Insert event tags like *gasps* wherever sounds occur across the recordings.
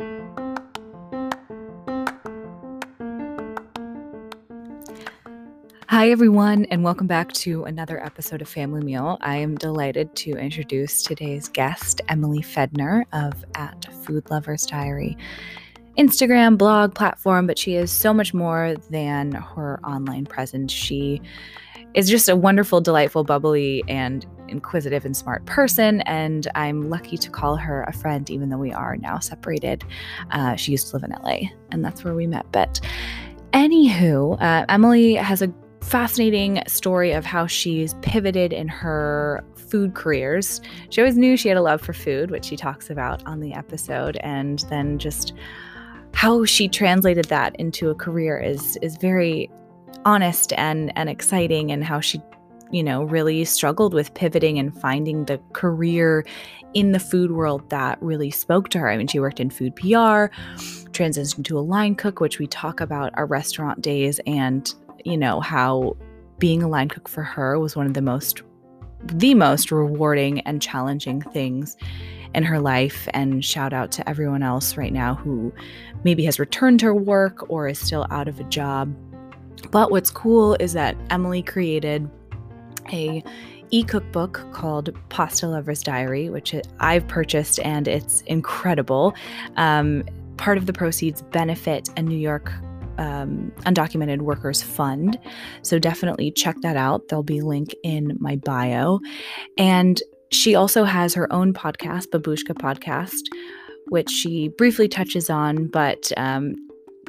Hi, everyone, and welcome back to another episode of Family Meal. I am delighted to introduce today's guest, Emily Fedner of At Food Lovers Diary. Instagram, blog, platform, but she is so much more than her online presence. She is just a wonderful, delightful, bubbly, and inquisitive and smart person. And I'm lucky to call her a friend, even though we are now separated. Uh, she used to live in LA, and that's where we met. But anywho, uh, Emily has a fascinating story of how she's pivoted in her food careers. She always knew she had a love for food, which she talks about on the episode, and then just how she translated that into a career is is very honest and and exciting and how she you know really struggled with pivoting and finding the career in the food world that really spoke to her. I mean, she worked in food PR, transitioned to a line cook, which we talk about our restaurant days and you know, how being a line cook for her was one of the most the most rewarding and challenging things in her life and shout out to everyone else right now who maybe has returned to work or is still out of a job. But what's cool is that Emily created a e-cookbook called Pasta Lover's Diary, which I've purchased and it's incredible. Um, part of the proceeds benefit a New York um, Undocumented Workers Fund. So definitely check that out. There'll be a link in my bio. And she also has her own podcast, Babushka Podcast, which she briefly touches on, but um,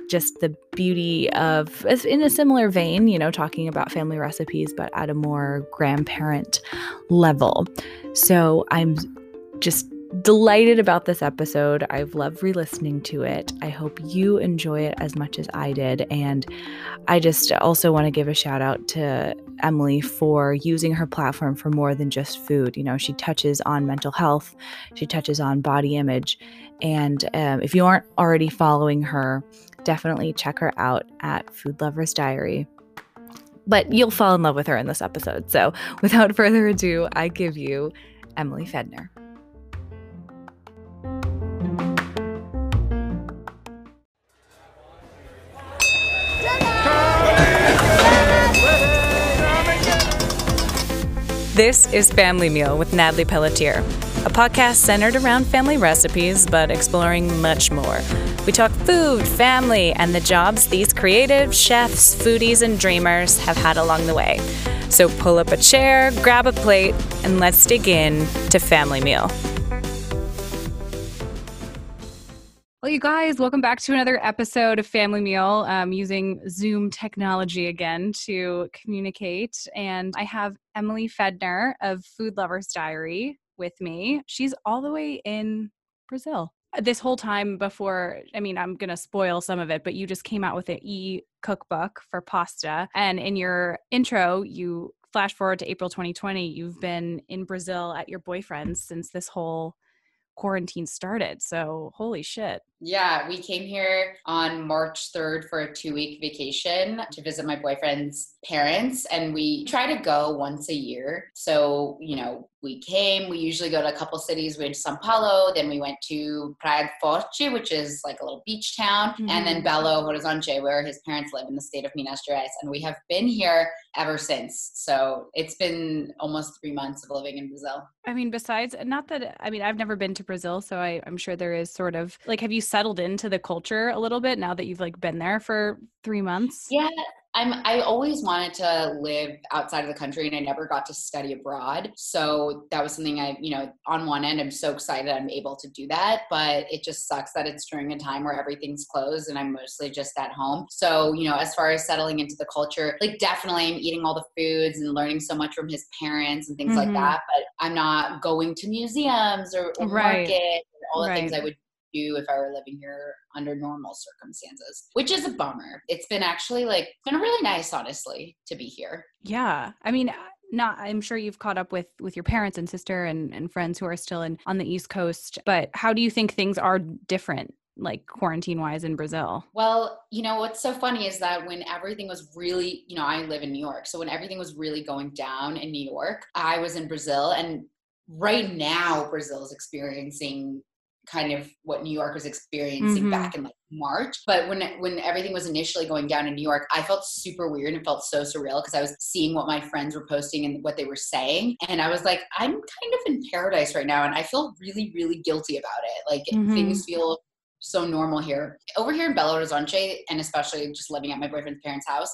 just the beauty of, in a similar vein, you know, talking about family recipes, but at a more grandparent level. So I'm just delighted about this episode. I've loved re listening to it. I hope you enjoy it as much as I did. And I just also want to give a shout out to Emily for using her platform for more than just food. You know, she touches on mental health, she touches on body image. And um, if you aren't already following her, definitely check her out at Food Lovers Diary but you'll fall in love with her in this episode. So, *laughs* without further ado, I give you Emily Fedner. This is Family Meal with Natalie Pelletier, a podcast centered around family recipes but exploring much more. We talk food, family, and the jobs these creative chefs, foodies, and dreamers have had along the way. So pull up a chair, grab a plate, and let's dig in to Family Meal. Well, you guys, welcome back to another episode of Family Meal um, using Zoom technology again to communicate. And I have Emily Fedner of Food Lovers Diary with me. She's all the way in Brazil. Uh, this whole time before, I mean, I'm going to spoil some of it, but you just came out with an e cookbook for pasta. And in your intro, you flash forward to April 2020, you've been in Brazil at your boyfriend's since this whole quarantine started. So, holy shit. Yeah, we came here on March 3rd for a two week vacation to visit my boyfriend's parents, and we try to go once a year. So, you know, we came, we usually go to a couple cities. We went to Sao Paulo, then we went to Praia Forte, which is like a little beach town, mm-hmm. and then Belo Horizonte, where his parents live in the state of Minas Gerais. And we have been here ever since. So it's been almost three months of living in Brazil. I mean, besides, not that, I mean, I've never been to Brazil, so I, I'm sure there is sort of like, have you settled into the culture a little bit now that you've like been there for three months? Yeah, I'm I always wanted to live outside of the country and I never got to study abroad. So that was something I, you know, on one end I'm so excited I'm able to do that, but it just sucks that it's during a time where everything's closed and I'm mostly just at home. So, you know, as far as settling into the culture, like definitely I'm eating all the foods and learning so much from his parents and things mm-hmm. like that, but I'm not going to museums or, or right. market all the right. things I would do if I were living here under normal circumstances, which is a bummer. It's been actually like been really nice, honestly, to be here. Yeah. I mean, not i'm sure you've caught up with with your parents and sister and, and friends who are still in on the east coast but how do you think things are different like quarantine wise in Brazil? Well, you know, what's so funny is that when everything was really, you know, I live in New York. So when everything was really going down in New York, I was in Brazil. And right now, Brazil is experiencing kind of what New York was experiencing mm-hmm. back in like March. But when when everything was initially going down in New York, I felt super weird and felt so surreal because I was seeing what my friends were posting and what they were saying, and I was like, I'm kind of in paradise right now, and I feel really really guilty about it. Like mm-hmm. things feel so normal here. Over here in Belo Horizonte, and especially just living at my boyfriend's parents' house,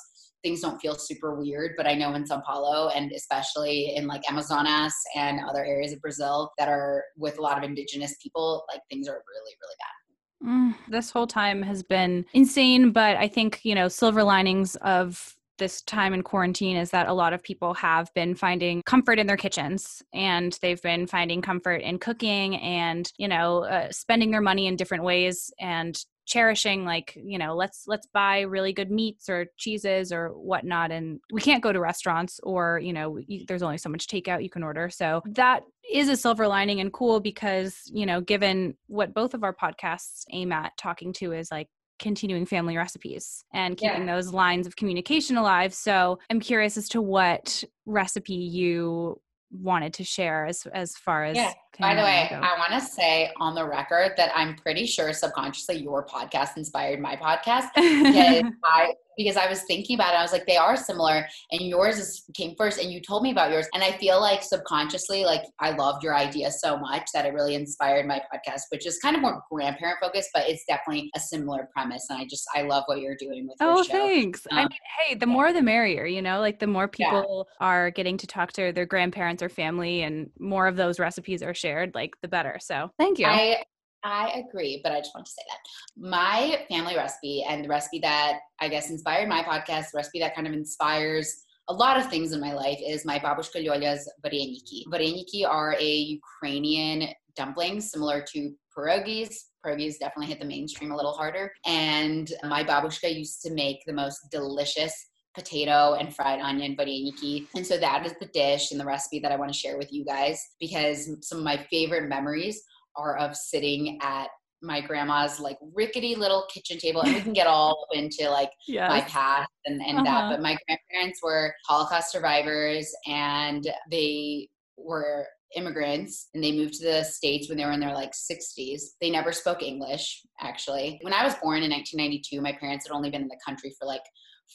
things don't feel super weird. But I know in Sao Paulo and especially in like Amazonas and other areas of Brazil that are with a lot of indigenous people, like things are really, really bad. Mm, this whole time has been insane, but I think, you know, silver linings of this time in quarantine is that a lot of people have been finding comfort in their kitchens and they've been finding comfort in cooking and you know uh, spending their money in different ways and cherishing like you know let's let's buy really good meats or cheeses or whatnot and we can't go to restaurants or you know there's only so much takeout you can order so that is a silver lining and cool because you know given what both of our podcasts aim at talking to is like continuing family recipes and keeping yeah. those lines of communication alive. So I'm curious as to what recipe you wanted to share as as far as yeah. by the way go. i want to say on the record that i'm pretty sure subconsciously your podcast inspired my podcast *laughs* because i because I was thinking about it. I was like, they are similar, and yours is, came first, and you told me about yours, and I feel like subconsciously, like I loved your idea so much that it really inspired my podcast, which is kind of more grandparent focused, but it's definitely a similar premise, and I just I love what you're doing with. Oh, show. thanks. Um, I mean, hey, the more the merrier, you know, like the more people yeah. are getting to talk to their grandparents or family, and more of those recipes are shared, like the better. So, thank you. I I agree, but I just want to say that my family recipe and the recipe that I guess inspired my podcast, the recipe that kind of inspires a lot of things in my life is my babushka Lyolia's vareniki. Vareniki are a Ukrainian dumpling similar to pierogis. Pierogis definitely hit the mainstream a little harder. And my babushka used to make the most delicious potato and fried onion vareniki. And so that is the dish and the recipe that I want to share with you guys because some of my favorite memories are of sitting at my grandma's like rickety little kitchen table and we can get all *laughs* into like yes. my past and, and uh-huh. that but my grandparents were holocaust survivors and they were immigrants and they moved to the states when they were in their like 60s they never spoke english actually when i was born in 1992 my parents had only been in the country for like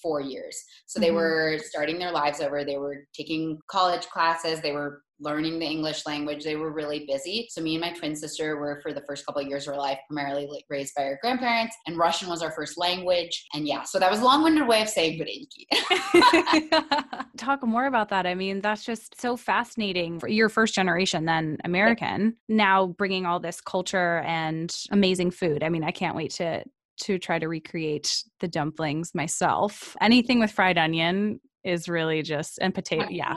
four years so they mm-hmm. were starting their lives over they were taking college classes they were learning the English language. They were really busy. So me and my twin sister were for the first couple of years of our life primarily raised by our grandparents, and Russian was our first language. And yeah, so that was a long-winded way of saying vareniki. *laughs* *laughs* Talk more about that. I mean, that's just so fascinating. For your first generation, then American, now bringing all this culture and amazing food. I mean, I can't wait to to try to recreate the dumplings myself. Anything with fried onion is really just and potato. Yeah,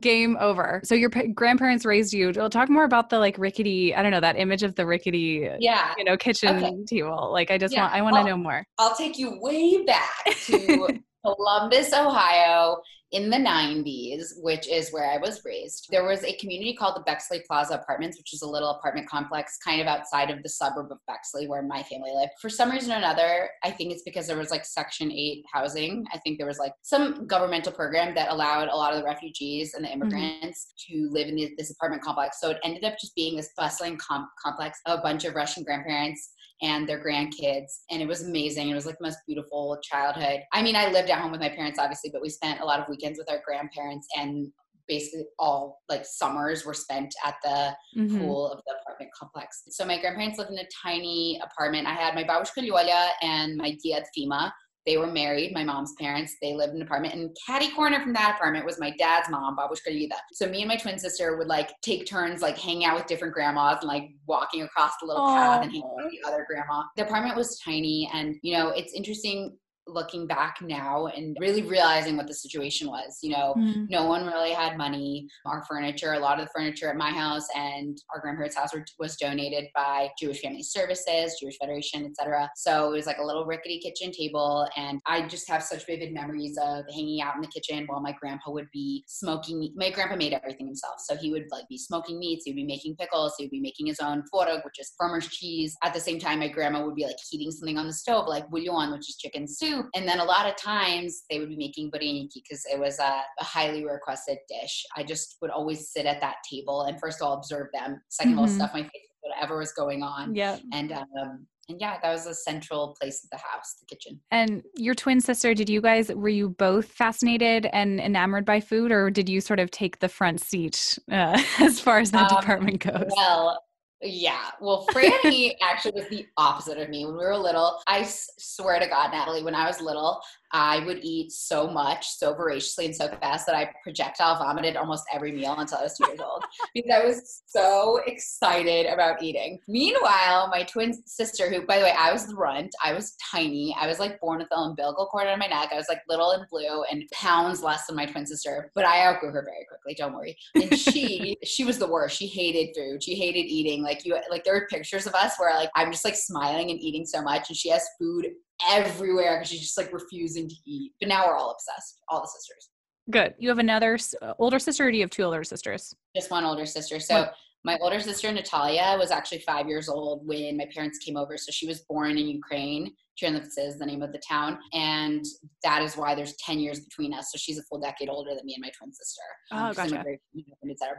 game over. So your p- grandparents raised you. We'll talk more about the like rickety. I don't know that image of the rickety. Yeah. You know, kitchen okay. table. Like I just yeah. want. I want to know more. I'll take you way back to *laughs* Columbus, Ohio, in the 90s, which is where I was raised, there was a community called the Bexley Plaza Apartments, which is a little apartment complex kind of outside of the suburb of Bexley where my family lived. For some reason or another, I think it's because there was like Section 8 housing. I think there was like some governmental program that allowed a lot of the refugees and the mm-hmm. immigrants mm-hmm. to live in this apartment complex. So it ended up just being this bustling com- complex of a bunch of Russian grandparents and their grandkids. And it was amazing. It was like the most beautiful childhood. I mean, I lived at home with my parents, obviously, but we spent a lot of weekends with our grandparents and basically all like summers were spent at the mm-hmm. pool of the apartment complex. So my grandparents lived in a tiny apartment. I had my babushka Lyolia and my dad Fima they were married, my mom's parents. They lived in an apartment. And catty corner from that apartment was my dad's mom, Babushka Lida. So me and my twin sister would like take turns like hanging out with different grandmas and like walking across the little Aww. path and hanging out with the other grandma. The apartment was tiny and you know, it's interesting looking back now and really realizing what the situation was. You know, mm-hmm. no one really had money. Our furniture, a lot of the furniture at my house and our grandparents' house were, was donated by Jewish Family Services, Jewish Federation, etc. So it was like a little rickety kitchen table, and I just have such vivid memories of hanging out in the kitchen while my grandpa would be smoking. My grandpa made everything himself, so he would like be smoking meats, he would be making pickles, he would be making his own tvorog, which is farmer's cheese. At the same time, my grandma would be like heating something on the stove, like bouillon, which is chicken soup soup. *clears throat* And then a lot of times they would be making vareniki because it was a, a, highly requested dish. I just would always sit at that table and first of all observe them. 2nd mm-hmm. of all, mm-hmm. stuff my face whatever was going on. Yeah. And um, and yeah, that was a central place of the house, the kitchen. And your twin sister, did you guys were you both fascinated and enamored by food, or did you sort of take the front seat uh, *laughs* as far as that um, department goes? Well, yeah. Well, *laughs* Franny actually was the opposite of me when we were little. I swear to God, Natalie, when I was little, I would eat so much, so voraciously and so fast that I projectile vomited almost every meal until I was two years old *laughs* because I was so excited about eating. Meanwhile, my twin sister, who, by the way, I was the runt, I was tiny. I was like born with the umbilical cord on my neck. I was like little and blue and pounds less than my twin sister, but I outgrew her very quickly. Don't worry. And she, *laughs* she was the worst. She hated food. She hated eating. Like you, like there were pictures of us where like I'm just like smiling and eating so much, and she has food everywhere because she's just like refusing to eat. But now we're all obsessed, all the sisters. Good. You have another uh, older sister, or do you have two older sisters? Just one older sister. So what? my older sister Natalia was actually five years old when my parents came over. So she was born in Ukraine. Chernivtsi is the name of the town, and that is why there's ten years between us. So she's a full decade older than me and my twin sister. Oh, um, gotcha.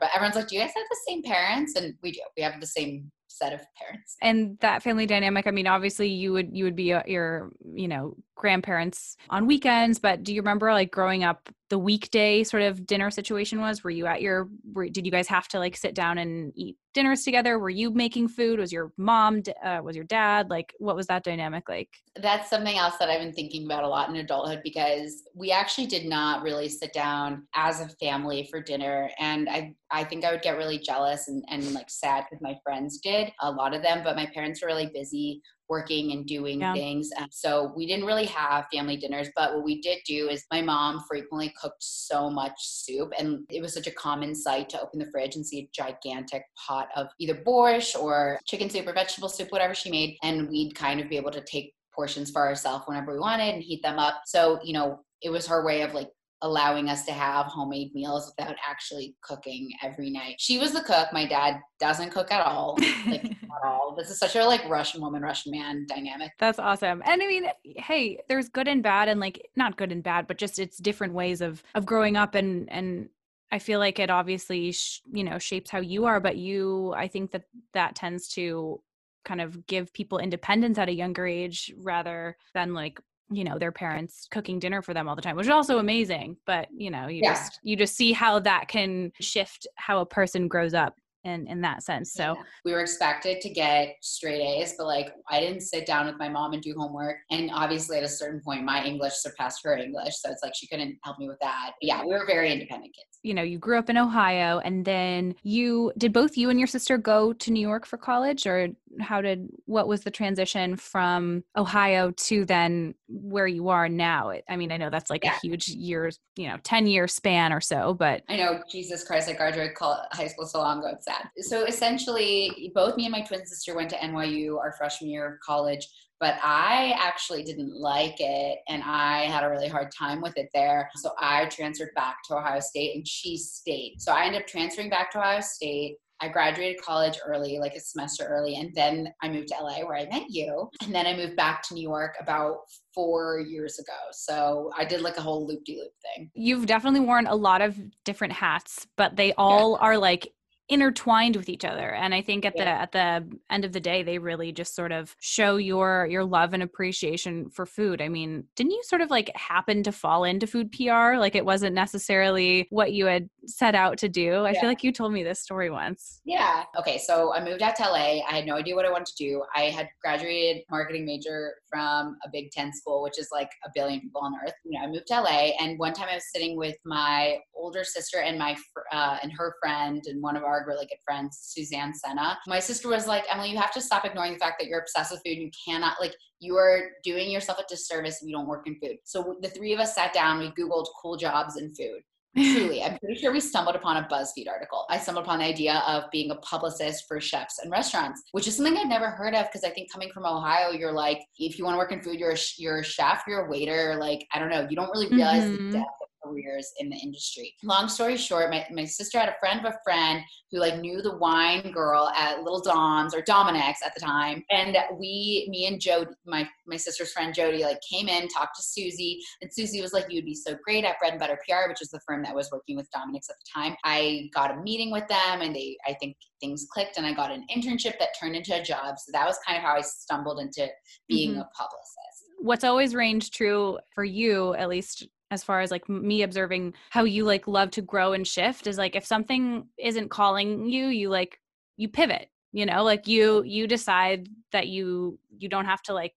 But everyone's like, "Do you guys have the same parents?" And we do. We have the same set of parents and that family dynamic i mean obviously you would you would be uh, your you know grandparents on weekends but do you remember like growing up the weekday sort of dinner situation was? Were you at your were, did you guys have to like sit down and eat dinners together? Were you making food? Was your mom uh, was your dad? Like what was that dynamic like? That's something else that i've been thinking about a lot in adulthood because we actually did not really sit down as a family for dinner and i i think i would get really jealous and, and like sad because my friends did a lot of them but my parents were really busy working and doing yeah. things. And so we didn't really have family dinners, but what we did do is my mom frequently cooked so much soup and it was such a common sight to open the fridge and see a gigantic pot of either borscht or chicken soup or vegetable soup, whatever she made. And we'd kind of be able to take portions for ourselves whenever we wanted and heat them up. So, you know, it was her way of like allowing us to have homemade meals without actually cooking every night. She was the cook. My dad doesn't cook at all. Like *laughs* at all. This is such a like Russian woman, Russian man dynamic. That's awesome. And I mean, hey, there's good and bad and like not good and bad, but just it's different ways of of growing up and and I feel like it obviously sh- you know shapes how you are, but you I think that that tends to kind of give people independence at a younger age rather than like you know their parents cooking dinner for them all the time which is also amazing but you know you yeah. just you just see how that can shift how a person grows up in in that sense so yeah. we were expected to get straight a's but like i didn't sit down with my mom and do homework and obviously at a certain point my english surpassed her english so it's like she couldn't help me with that but yeah we were very independent kids you know you grew up in ohio and then you did both you and your sister go to new york for college or how did what was the transition from ohio to then where you are now i mean i know that's like yeah. a huge years you know 10 year span or so but i know jesus christ i graduated high school so long ago it's sad so essentially both me and my twin sister went to nyu our freshman year of college but I actually didn't like it and I had a really hard time with it there. So I transferred back to Ohio State and she stayed. So I ended up transferring back to Ohio State. I graduated college early, like a semester early, and then I moved to LA where I met you. And then I moved back to New York about four years ago. So I did like a whole loop de loop thing. You've definitely worn a lot of different hats, but they all yeah. are like intertwined with each other and i think at yeah. the at the end of the day they really just sort of show your your love and appreciation for food. I mean didn't you sort of like happen to fall into food pr like it wasn't necessarily what you had set out to do? I yeah. feel like you told me this story once. Yeah. Okay so i moved out to la i had no idea what i wanted to do. I had graduated marketing major from a big 10 school which is like a billion people on earth you know i moved to la and one time i was sitting with my older sister and my uh, and her friend and one of our really good friends, Suzanne Senna. My sister was like, Emily, you have to stop ignoring the fact that you're obsessed with food. And You cannot, like, you are doing yourself a disservice if you don't work in food. So the three of us sat down, we Googled cool jobs in food. Truly, I'm pretty sure we stumbled upon a BuzzFeed article. I stumbled upon the idea of being a publicist for chefs and restaurants, which is something I'd never heard of because I think coming from Ohio, you're like, if you want to work in food, you're a, you're a chef, you're a waiter. Like, I don't know, you don't really realize mm-hmm. the depth careers in the industry. Long story short, my, my sister had a friend of a friend who like knew the wine girl at Little Dom's or Dominick's at the time. And we, me and Jody, my, my sister's friend Jody, like came in, talked to Susie, and Susie was like, You'd be so great at Bread and Butter PR, which is the firm that was working with Dominick's at the time. I got a meeting with them and they, I think things clicked and I got an internship that turned into a job. So that was kind of how I stumbled into being mm-hmm. a publicist. What's always ranged true for you, at least as far as like me observing how you like love to grow and shift is like if something isn't calling you you like you pivot you know like you you decide that you you don't have to like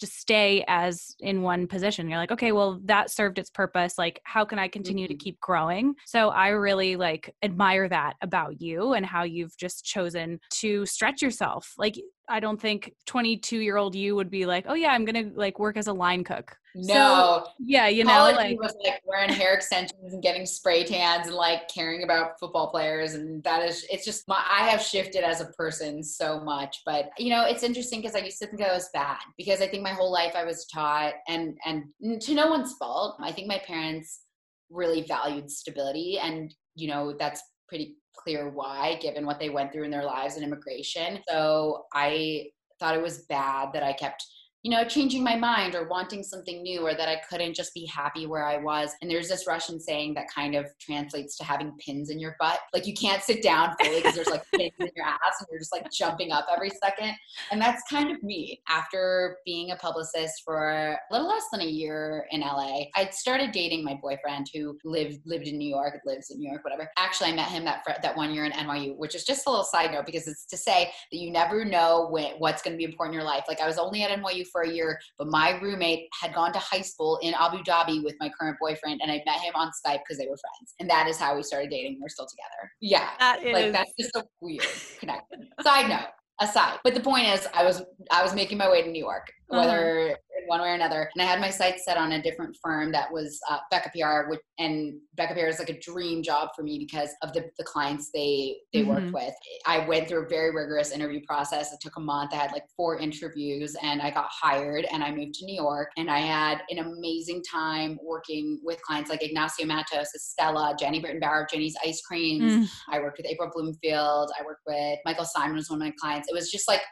just stay as in one position you're like okay well that served its purpose like how can i continue mm-hmm. to keep growing so i really like admire that about you and how you've just chosen to stretch yourself like I don't think 22 year old you would be like, oh yeah, I'm gonna like work as a line cook. No. So, yeah, you know, like was like wearing hair extensions and getting spray tans and like caring about football players, and that is it's just my I have shifted as a person so much. But you know, it's interesting because I used to think I was bad because I think my whole life I was taught, and and to no one's fault. I think my parents really valued stability, and you know that's pretty clear why, given what they went through in their lives and immigration. So I thought it was bad that I kept you know, changing my mind or wanting something new or that I couldn't just be happy where I was. And there's this Russian saying that kind of translates to having pins in your butt. Like you can't sit down fully because there's like pins in your ass and you're just like jumping up every second. And that's kind of me. After being a publicist for a little less than a year in LA, I started dating my boyfriend who lived lived in New York, lives in New York, whatever. Actually, I met him that that one year in NYU, which is just a little side note because it's to say that you never know when, what's going to be important in your life. Like I was only at NYU for a year, but my roommate had gone to high school in Abu Dhabi with my current boyfriend, and I met him on Skype because they were friends. And that is how we started dating. We're still together. Yeah. That is. Like, that's just a weird connection. Side note aside. But the point is, I was I was making my way to New York, whether uh-huh one way or another. And I had my sights set on a different firm that was uh, Becca PR, which, and Becca PR is like a dream job for me because of the, the clients they they mm-hmm. worked with. I went through a very rigorous interview process. It took a month. I had like four interviews, and I got hired. And I moved to New York, and I had an amazing time working with clients like Ignacio Mattos, Estela, Jeni Britton Bauer, Jeni's Ice Creams. Mm. I worked with April Bloomfield. I worked with Michael Symon was one of my clients. It was just like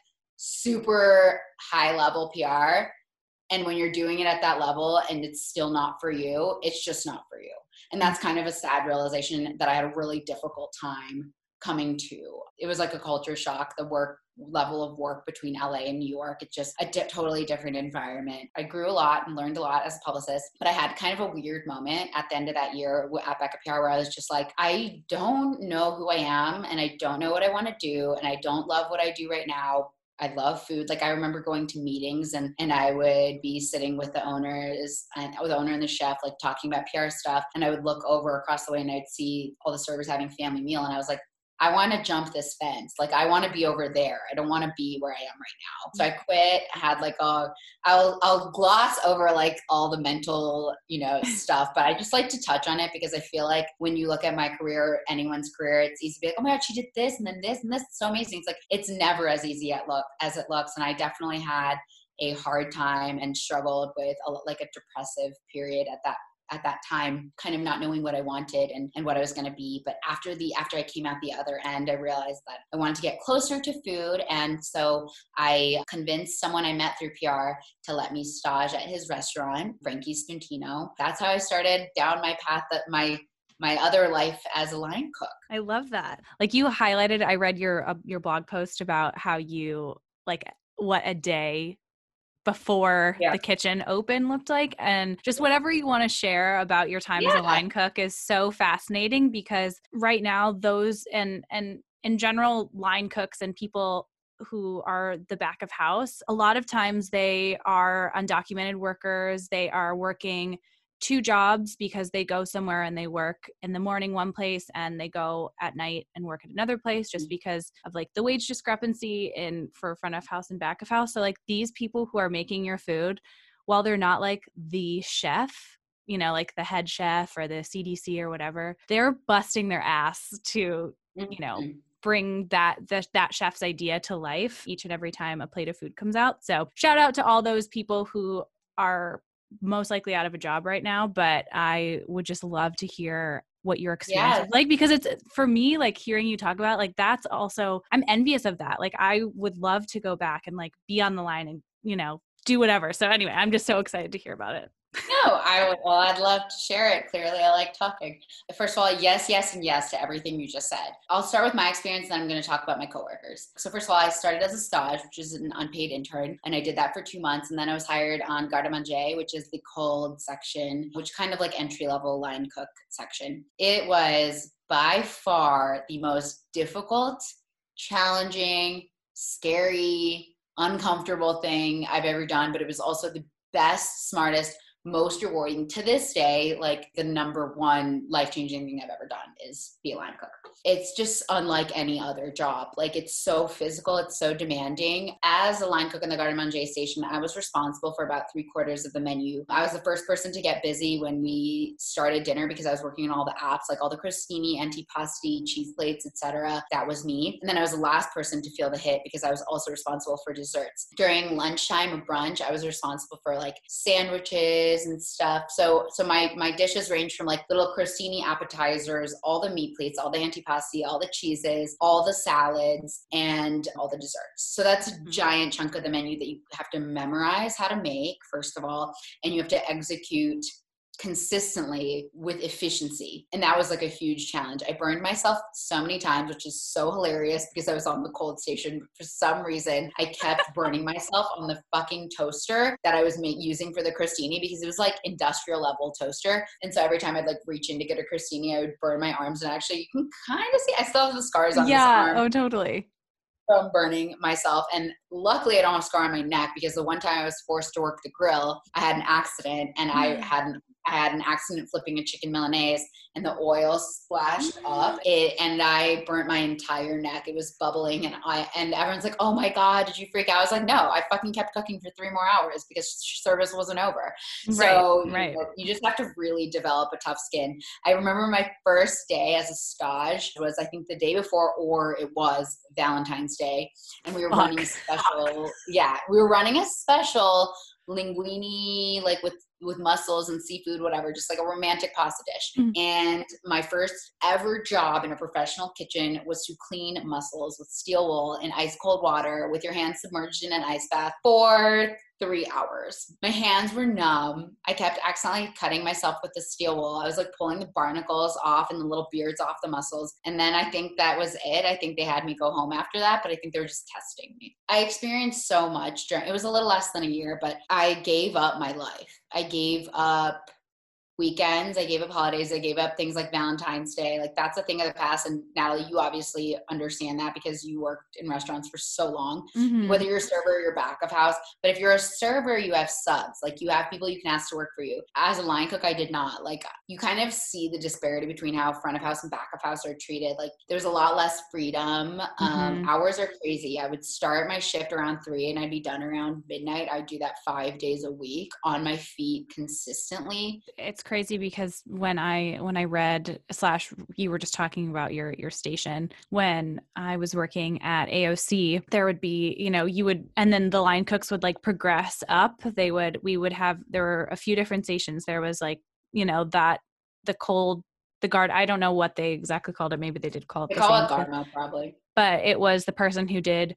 super high level PR and when you're doing it at that level and it's still not for you, it's just not for you. And that's kind of a sad realization that I had a really difficult time coming to. It was like a culture shock, the work level of work between LA and New York. It's just a di- totally different environment. I grew a lot and learned a lot as a publicist, but I had kind of a weird moment at the end of that year at Becca PR where I was just like, I don't know who I am and I don't know what I want to do and I don't love what I do right now, I love food. Like I remember going to meetings and and I would be sitting with the owners and with the owner and the chef, like talking about PR stuff. And I would look over across the way and I'd see all the servers having family meal. And I was like, I want to jump this fence. Like I want to be over there. I don't want to be where I am right now. So I quit. I had like a I'll I'll gloss over like all the mental, you know, *laughs* stuff, but I just like to touch on it because I feel like when you look at my career, anyone's career, it's easy to be like, oh my god, she did this and then this and this. It's so amazing. It's like it's never as easy at look as it looks. And I definitely had a hard time and struggled with a, like a depressive period at that at that time kind of not knowing what i wanted and, and what i was going to be but after the after i came out the other end i realized that i wanted to get closer to food and so i convinced someone i met through pr to let me stage at his restaurant Frankies Spuntino. that's how i started down my path that my my other life as a line cook. I love that. Like you highlighted, I read your uh, your blog post about how you like what a day before yeah. the kitchen open looked like and just whatever you want to share about your time yeah. as a line cook is so fascinating because right now those and and in general line cooks and people who are the back of house a lot of times they are undocumented workers they are working two jobs because they go somewhere and they work in the morning one place and they go at night and work at another place just mm. because of like the wage discrepancy in for front of house and back of house so like these people who are making your food while they're not like the chef you know like the head chef or the cdc or whatever they're busting their ass to you know mm-hmm. bring that the, that chef's idea to life each and every time a plate of food comes out so shout out to all those people who are most likely out of a job right now, but I would just love to hear what your experience yes. is like because it's for me like hearing you talk about like that's also I'm envious of that. Like I would love to go back and like be on the line and you know do whatever. So anyway, I'm just so excited to hear about it. No, I would. Well, I'd love to share it. Clearly, I like talking. First of all, yes, yes, and yes to everything you just said. I'll start with my experience, and then I'm going to talk about my coworkers. So, first of all, I started as a stage, which is an unpaid intern, and I did that for two months, and then I was hired on garde manger, which is the cold section, which kind of like entry level line cook section. It was by far the most difficult, challenging, scary, uncomfortable thing I've ever done, but it was also the best, smartest, most rewarding to this day like the number one life-changing thing i've ever done is be a line cook. It's just unlike any other job. Like it's so physical it's so demanding. As a line cook in the garde manger station i was responsible for about three quarters of the menu. I was the first person to get busy when we started dinner because i was working on all the apps like all the crostini antipasti cheese plates etc that was me. And then i was the last person to feel the hit because i was also responsible for desserts. During lunchtime or brunch i was responsible for like sandwiches and stuff. So so my my dishes range from like little crostini appetizers, all the meat plates, all the antipasti, all the cheeses, all the salads, and all the desserts. So that's a mm-hmm. giant chunk of the menu that you have to memorize how to make first of all, and you have to execute consistently with efficiency. And that was like a huge challenge. I burned myself so many times, which is so hilarious because I was on the cold station. For some reason, I kept *laughs* burning myself on the fucking toaster that I was ma- using for the crostini because it was like industrial level toaster. And so every time I'd like reach in to get a crostini, I would burn my arms. And actually, you can kind of see, I still have the scars on yeah, oh, totally from burning myself. And luckily, I don't have a scar on my neck because the one time I was forced to work the grill, I had an accident and I mm. had an I had an accident flipping a chicken milanese and the oil splashed up it and I burnt my entire neck. It was bubbling and I and everyone's like, "Oh my god, did you freak out?" I was like, "No, I fucking kept cooking for 3 more hours because service wasn't over." Right, so, right. You, know, you just have to really develop a tough skin. I remember my first day as a stage was I think the day before or it was Valentine's Day and we were Fuck. running a special yeah, we were running a special linguine like with with mussels and seafood, whatever, just like a romantic pasta dish. Mm-hmm. And my first ever job in a professional kitchen was to clean mussels with steel wool in ice cold water with your hands submerged in an ice bath for three hours. My hands were numb. I kept accidentally cutting myself with the steel wool. I was like pulling the barnacles off and the little beards off the mussels. And then I think that was it. I think they had me go home after that, but I think they were just testing me. I experienced so much during it was a little less than a year, but I gave up my life. I gave up weekends. I gave up holidays. I gave up things like Valentine's Day. Like that's a thing of the past. And Natalie, you obviously understand that because you worked in restaurants for so long. Mm-hmm. Whether you're a server or you're back of house, but if you're a server, you have subs. Like you have people you can ask to work for you. As a line cook, I did not. Like you kind of see the disparity between how front of house and back of house are treated. Like there's a lot less freedom. Um, mm-hmm. Um, hours are crazy. I would start my shift around three and I'd be done around midnight. I'd do that five days a week on my feet consistently. It's crazy because when I when I read slash you were just talking about your your station when I was working at AOC there would be you know you would and then the line cooks would like progress up. They would we would have there were a few different stations. There was like you know that the cold the guard i don't know what they exactly called it. Maybe they did call it they the call it guard probably. But it was the person who did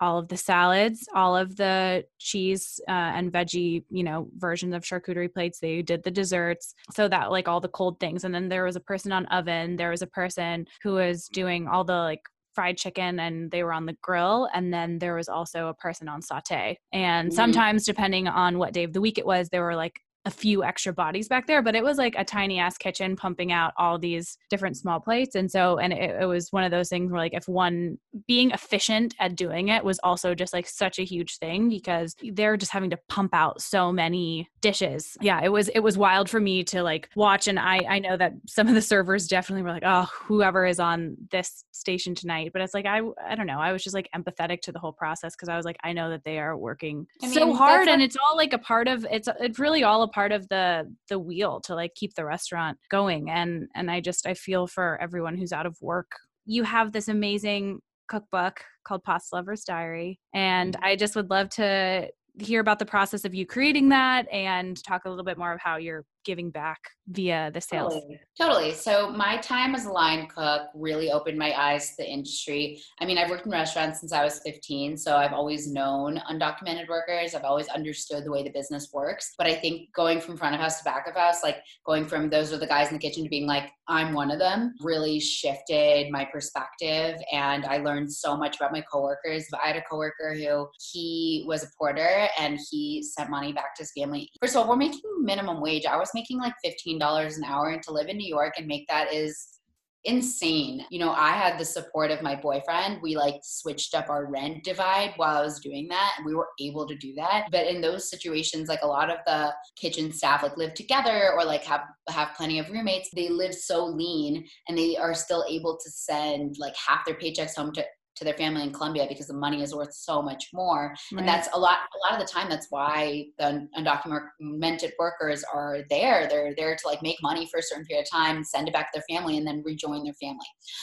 all of the salads, all of the cheese uh, and veggie, you know, versions of charcuterie plates. They did the desserts. So that like all the cold things. And then there was a person on oven. There was a person who was doing all the like fried chicken and they were on the grill and then there was also a person on saute and mm-hmm. sometimes depending on what day of the week it was there were like a few extra bodies back there, but it was like a tiny ass kitchen pumping out all these different small plates. And so, and it, it, was one of those things where like if one being efficient at doing it was also just like such a huge thing because they're just having to pump out so many dishes. Yeah, it was, it was wild for me to like watch. And I, I know that some of the servers definitely were like, oh, whoever is on this station tonight. But it's like, I, I don't know. I was just like empathetic to the whole process because I was like, I know that they are working I mean, so hard and it's all like a part of, it's, it's really all part of the the wheel to like keep the restaurant going and and i just i feel for everyone who's out of work you have this amazing cookbook called pasta lovers diary and mm-hmm. i just would love to hear about the process of you creating that and talk a little bit more of how you're giving back via the sales. Totally. totally. So my time as a line cook really opened my eyes to the industry. I mean, I've worked in restaurants since I was 15, so I've always known undocumented workers. I've always understood the way the business works. But I think going from front of house to back of house, like going from those are the guys in the kitchen to being like, I'm one of them, really shifted my perspective. And I learned so much about my coworkers. I had a coworker who he was a porter and he sent money back to his family. First of all, we're making minimum wage. I was making like $15 an hour and to live in New York and make that is insane. You know, I had the support of my boyfriend. We like switched up our rent divide while I was doing that and we were able to do that. But in those situations like a lot of the kitchen staff like live together or like have have plenty of roommates. They live so lean and they are still able to send like half their paychecks home to to their family in Colombia because the money is worth so much more. Right. And that's a lot a lot of the time that's why the undocumented workers are there. They're there to like make money for a certain period of time, send it back to their family and then rejoin their family.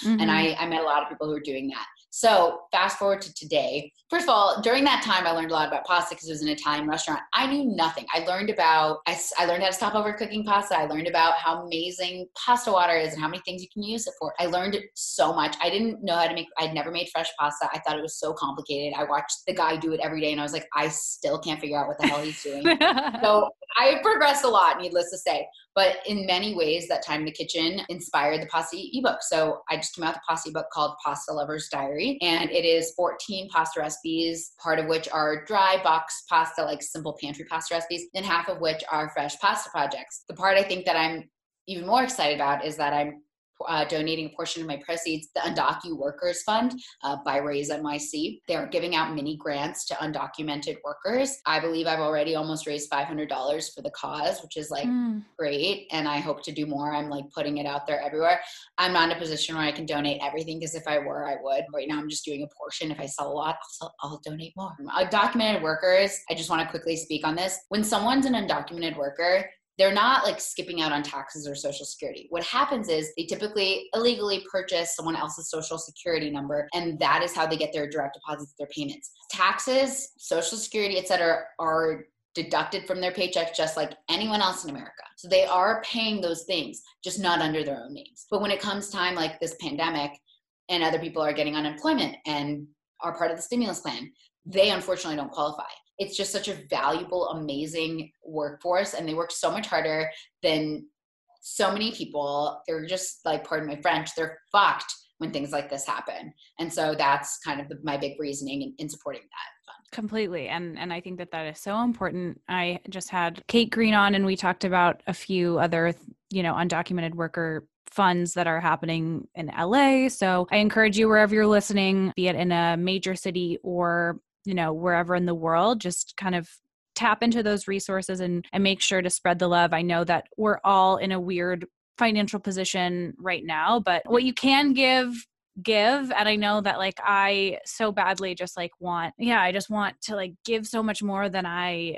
Mm-hmm. And I, I met a lot of people who are doing that. So fast forward to today. First of all, during that time, I learned a lot about pasta because it was an Italian restaurant. I knew nothing. I learned about, I, I learned how to stop over cooking pasta. I learned about how amazing pasta water is and how many things you can use it for. I learned so much. I didn't know how to make, I'd never made fresh pasta. I thought it was so complicated. I watched the guy do it every day and I was like, I still can't figure out what the hell he's doing. *laughs* so I progressed a lot, needless to say. But in many ways, that time in the kitchen inspired the pasta ebook. So I just came out with a pasta ebook called Pasta Lover's Diary, and it is 14 pasta recipes, part of which are dry box pasta, like simple pantry pasta recipes, and half of which are fresh pasta projects. The part I think that I'm even more excited about is that I'm uh, donating a portion of my proceeds the Undocu Workers Fund uh, by Raise NYC. They're giving out mini grants to undocumented workers. I believe I've already almost raised $500 for the cause, which is like mm. great. And I hope to do more. I'm like putting it out there everywhere. I'm not in a position where I can donate everything because if I were, I would. Right now, I'm just doing a portion. If I sell a lot, I'll, sell, I'll donate more. Undocumented workers, I just want to quickly speak on this. When someone's an undocumented worker, they're not like skipping out on taxes or social security. What happens is they typically illegally purchase someone else's social security number, and that is how they get their direct deposits, their payments. Taxes, social security, etc., are deducted from their paycheck just like anyone else in America. So they are paying those things, just not under their own names. But when it comes time like this pandemic and other people are getting unemployment and are part of the stimulus plan, they unfortunately don't qualify it's just such a valuable, amazing workforce, and they work so much harder than so many people. They're just like, pardon my French, they're fucked when things like this happen. And so that's kind of the, my big reasoning in, in supporting that fund. Completely. And and I think that that is so important. I just had Kate Green on and we talked about a few other, you know, undocumented worker funds that are happening in LA. So I encourage you wherever you're listening, be it in a major city or you know wherever in the world just kind of tap into those resources and and make sure to spread the love. I know that we're all in a weird financial position right now but what you can give give. And i know that like i so badly just like want yeah i just want to like give so much more than i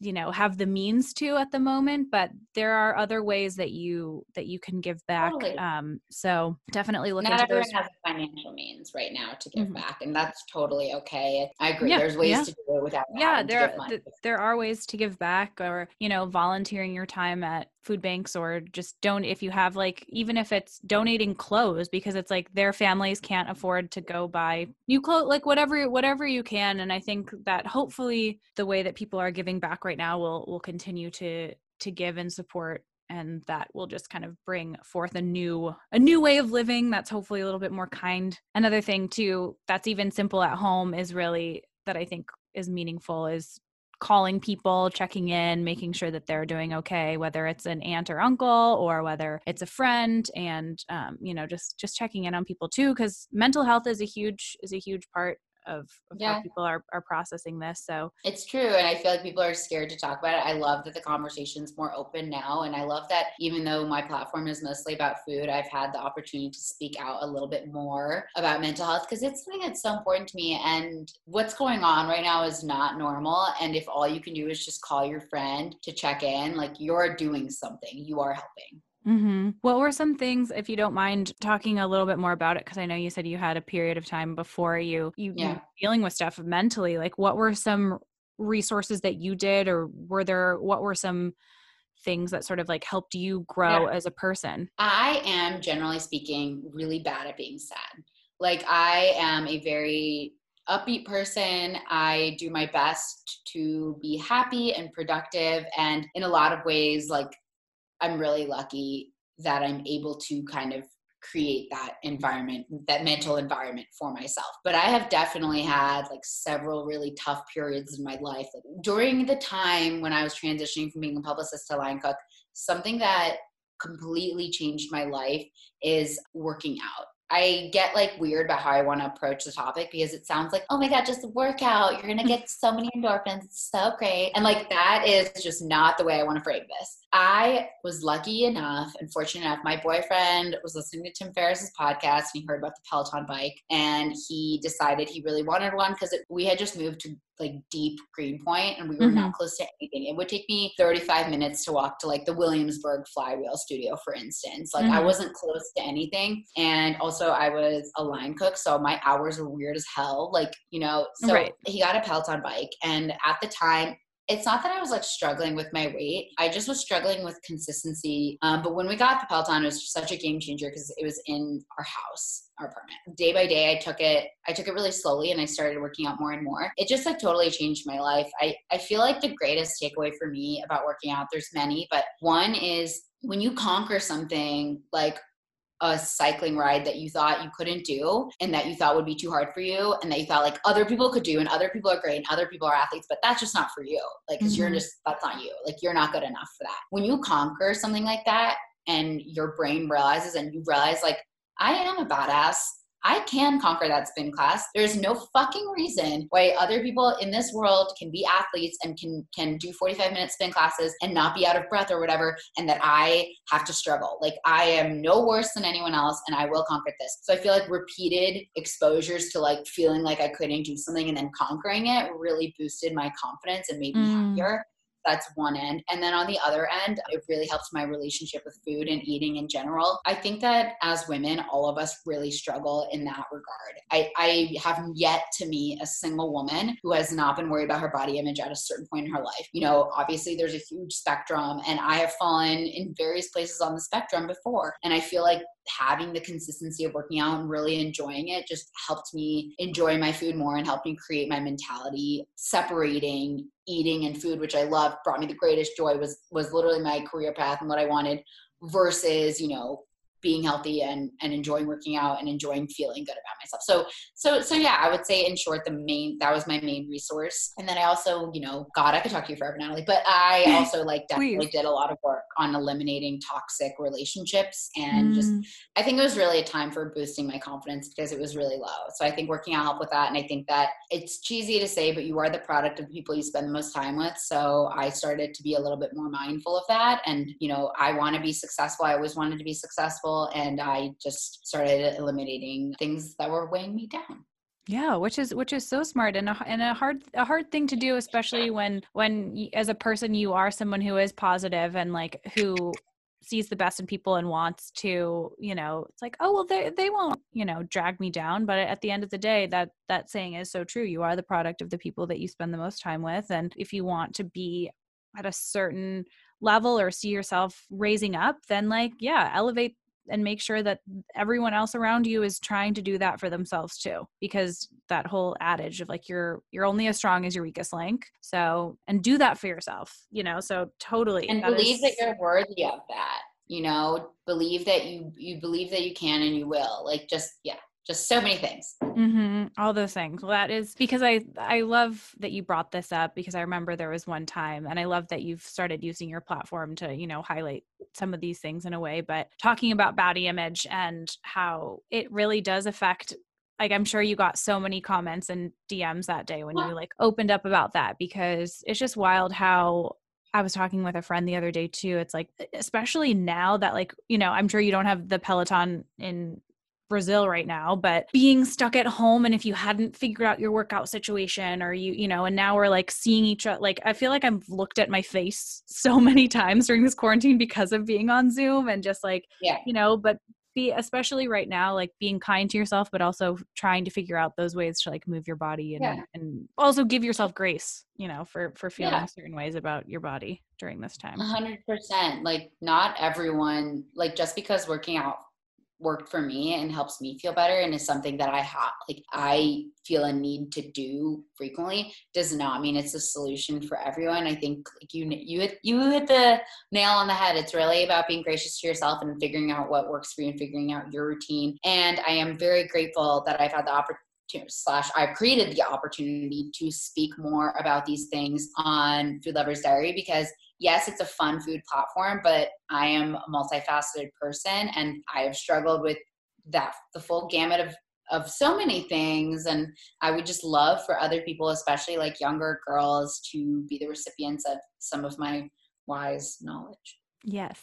you know have the means to at the moment but there are other ways that you that you can give back totally. um so definitely look not into everyone those. has financial means right now to give mm-hmm. back and that's totally okay i agree yeah, there's ways yeah. to do it without yeah there th- there are ways to give back or you know volunteering your time at food banks or just don't if you have like even if it's donating clothes because it's like their families can't afford to go buy new clothes like whatever whatever you can. And i think that hopefully the way that people are giving back right now will will continue to to give and support and that will just kind of bring forth a new a new way of living that's hopefully a little bit more kind. Another thing too that's even simple at home is really that i think is meaningful is calling people, checking in, making sure that they're doing okay, whether it's an aunt or uncle or whether it's a friend, and um, you know, just just checking in on people too, because mental health is a huge is a huge part of, of yeah. how people are, are processing this. So it's true. And I feel like people are scared to talk about it. I love that the conversation's more open now. And I love that even though my platform is mostly about food, I've had the opportunity to speak out a little bit more about mental health because it's something that's so important to me. And what's going on right now is not normal. And if all you can do is just call your friend to check in, like you're doing something, you are helping. Mm-hmm. What were some things, if you don't mind talking a little bit more about it? Because I know you said you had a period of time before you you, yeah. dealing with stuff mentally. Like, what were some resources that you did or were there what were some things that sort of like helped you grow yeah. as a person? I am generally speaking really bad at being sad. Like I am a very upbeat person. I do my best to be happy and productive and in a lot of ways like I'm really lucky that I'm able to kind of create that environment, that mental environment for myself. But I have definitely had like several really tough periods in my life. During the time when I was transitioning from being a publicist to line cook, something that completely changed my life is working out. I get like weird about how I want to approach the topic because it sounds like, oh my God, just work out. You're going to get so many endorphins. It's so great. And like that is just not the way I want to frame this. I was lucky enough and fortunate enough. My boyfriend was listening to Tim Ferriss's podcast and he heard about the Peloton bike and he decided he really wanted one because we had just moved to like deep Greenpoint and we were mm-hmm. not close to anything. It would take me 35 minutes to walk to like the Williamsburg flywheel studio, for instance. Like mm-hmm. I wasn't close to anything. And also I was a line cook. So my hours were weird as hell. Like, you know, so right. he got a Peloton bike. And at the time, it's not that I was like struggling with my weight. I just was struggling with consistency. Um, but when we got the Peloton, it was such a game changer because it was in our house, our apartment. Day by day, I took it. I took it really slowly, and I started working out more and more. It just like totally changed my life. I I feel like the greatest takeaway for me about working out. There's many, but one is when you conquer something like a cycling ride that you thought you couldn't do and that you thought would be too hard for you and that you thought like other people could do and other people are great and other people are athletes but that's just not for you. Like because mm-hmm. you're just that's not you. Like you're not good enough for that. When you conquer something like that and your brain realizes and you realize like i am a badass I can conquer that spin class. There's no fucking reason why other people in this world can be athletes and can can do 45 minute spin classes and not be out of breath or whatever and that I have to struggle. Like I am no worse than anyone else and I will conquer this. So I feel like repeated exposures to like feeling like I couldn't do something and then conquering it really boosted my confidence and made me mm. happier that's one end. And then on the other end, it really helps my relationship with food and eating in general. I think that as women, all of us really struggle in that regard. I, I have yet to meet a single woman who has not been worried about her body image at a certain point in her life. You know, obviously there's a huge spectrum, and I have fallen in various places on the spectrum before. And I feel like having the consistency of working out and really enjoying it just helped me enjoy my food more and helped me create my mentality. Separating eating and food which i love brought me the greatest joy was was literally my career path and what i wanted versus you know being healthy and and enjoying working out and enjoying feeling good about myself. So so so yeah i would say in short the main that was my main resource. And then i also you know god i could talk to you forever natalie but i *laughs* also like definitely did a lot of work on eliminating toxic relationships and mm. just i think it was really a time for boosting my confidence because it was really low. So i think working out helped with that and i think that it's cheesy to say but you are the product of the people you spend the most time with. So i started to be a little bit more mindful of that and you know i want to be successful. I always wanted to be successful and I just started eliminating things that were weighing me down. Yeah, which is which is so smart and a, and a hard a hard thing to do, especially when when as a person you are someone who is positive and like who sees the best in people and wants to you know it's like oh well they they won't you know drag me down but at the end of the day that that saying is so true you are the product of the people that you spend the most time with and if you want to be at a certain level or see yourself raising up then like yeah elevate and make sure that everyone else around you is trying to do that for themselves too because that whole adage of like you're you're only as strong as your weakest link so and do that for yourself you know so totally and that believe is, that you're worthy of that you know? Believe that you you believe that you can and you will like just yeah just so many things mm-hmm. all those things well that is because i i love that you brought this up because i remember there was one time and i love that you've started using your platform to you know highlight some of these things in a way but talking about body image and how it really does affect like i'm sure you got so many comments and dms that day when you like opened up about that because it's just wild how I was talking with a friend the other day too. It's like, especially now that, like, you know, I'm sure you don't have the Peloton in Brazil right now, but being stuck at home and if you hadn't figured out your workout situation or you, you know, and now we're like seeing each other, like I feel like I've looked at my face so *laughs* many times during this quarantine because of being on Zoom and just like, yeah. you know, but be especially right now like being kind to yourself but also trying to figure out those ways to like move your body and Yeah. and also give yourself grace you know for for feeling Yeah. certain ways about your body during this time hundred percent. Like not everyone, like just because working out worked for me and helps me feel better and is something that I have like I feel a need to do frequently does not mean it's a solution for everyone. I think like you you hit you hit the nail on the head. It's really about being gracious to yourself and figuring out what works for you and figuring out your routine. And I am very grateful that I've had the opportunity slash I've created the opportunity to speak more about these things on Food Lovers Diary because yes, it's a fun food platform, but I am a multifaceted person and I have struggled with that the full gamut of of so many things and I would just love for other people, especially like younger girls, to be the recipients of some of my wise knowledge. Yes.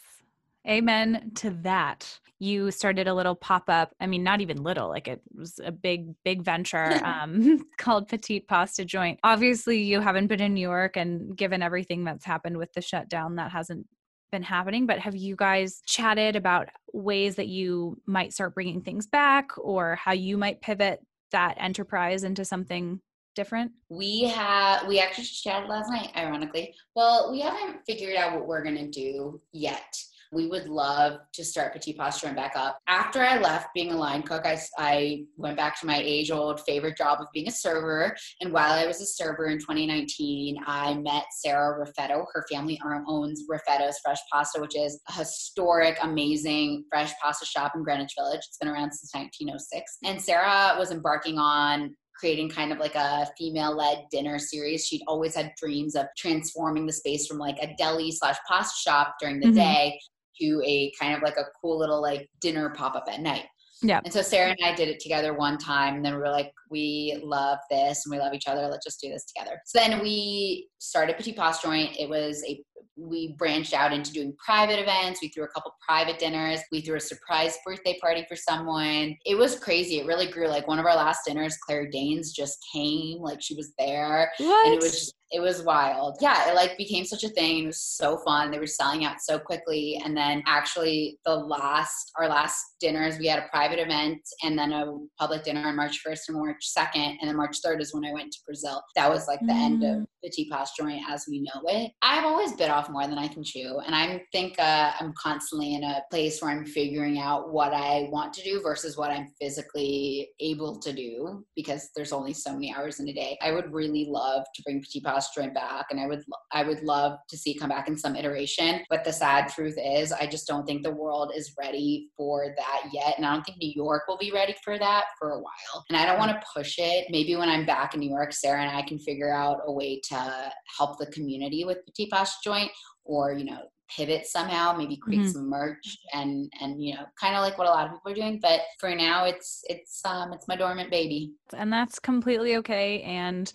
Amen to that. You started a little pop up. I mean, not even little, like it was a big, big venture *laughs* um, *laughs* called Petite Pasta Joint. Obviously, you haven't been in New York, and given everything that's happened with the shutdown, that hasn't been happening. But have you guys chatted about ways that you might start bringing things back or how you might pivot that enterprise into something different? We have we actually chatted last night, ironically. Well, we haven't figured out what we're gonna do yet. We would love to start Petit Pasta Joint back up. After I left being a line cook, I, I went back to my age old favorite job of being a server. And while I was a server in 2019, I met Sarah Raffetto. Her family owns Raffetto's Fresh Pasta, which is a historic, amazing fresh pasta shop in Greenwich Village. It's been around since 1906. And Sarah was embarking on creating kind of like a female led dinner series. She'd always had dreams of transforming the space from like a deli slash pasta shop during the Mhm. day to a kind of like a cool little like dinner pop up at night. Yeah. And so Sarah and I did it together one time. And then we were like, we love this and we love each other. Let's just do this together. So then we started Petit Pasta Joint. It was a we branched out into doing private events. We threw a couple private dinners. We threw a surprise birthday party for someone. It was crazy. It really grew. Like one of our last dinners, Claire Danes just came. Like she was there What? and it was just it was wild yeah it like became such a thing it was so fun they were selling out so quickly and then actually the last our last dinners we had a private event and then a public dinner on march 1st and march 2nd and then march 3rd is when i went to brazil that was like the end of mm. petit pasta joint as we know it i've always bit off more than i can chew. And i think uh, i'm constantly in a place where i'm figuring out what i want to do versus what i'm physically able to do because there's only so many hours in a day. I would really love to bring petit pasta joint back and i would i would love to see it come back in some iteration. But the sad truth is i just don't think the world is ready for that yet. And i don't think new york will be ready for that for a while. And i don't want to push it. Maybe when i'm back in new york sarah and i can figure out a way to help the community with petit pasta joint or you know pivot somehow maybe create Mhm. some merch and and you know kind of like what a lot of people are doing but for now it's it's um it's my dormant baby and that's completely okay and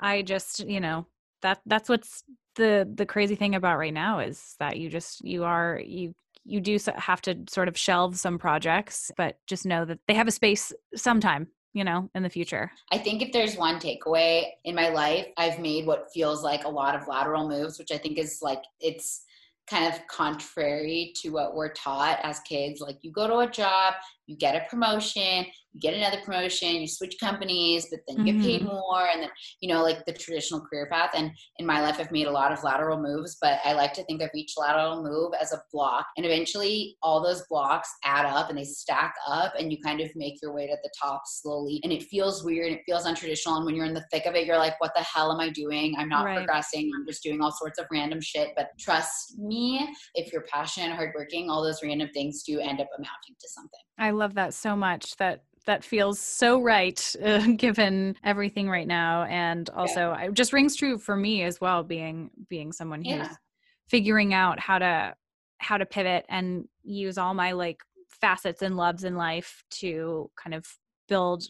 i just you know that that's what's the the crazy thing about right now is that you just you are you you do have to sort of shelve some projects but just know that they have a space sometime you know in the future I think if there's one takeaway in my life, I've made what feels like a lot of lateral moves, which I think is like it's kind of contrary to what we're taught as kids. Like you go to a job, you get a promotion, you get another promotion, you switch companies, but then you get paid mm-hmm. more, and then you know like the traditional career path. And in my life, I've made a lot of lateral moves, but I like to think of each lateral move as a block, and eventually all those blocks add up and they stack up, and you kind of make your way to the top slowly. And it feels weird, it feels untraditional, and when you're in the thick of it, you're like, "What the hell am I doing? I'm not Right. progressing. I'm just doing all sorts of random shit." But trust me, if you're passionate and hardworking, all those random things do end up amounting to something. i love that so much that that feels so right uh, *laughs* given everything right now and also it just rings true for me as well being being someone who's Yeah. figuring out how to how to pivot and use all my like facets and loves in life to kind of build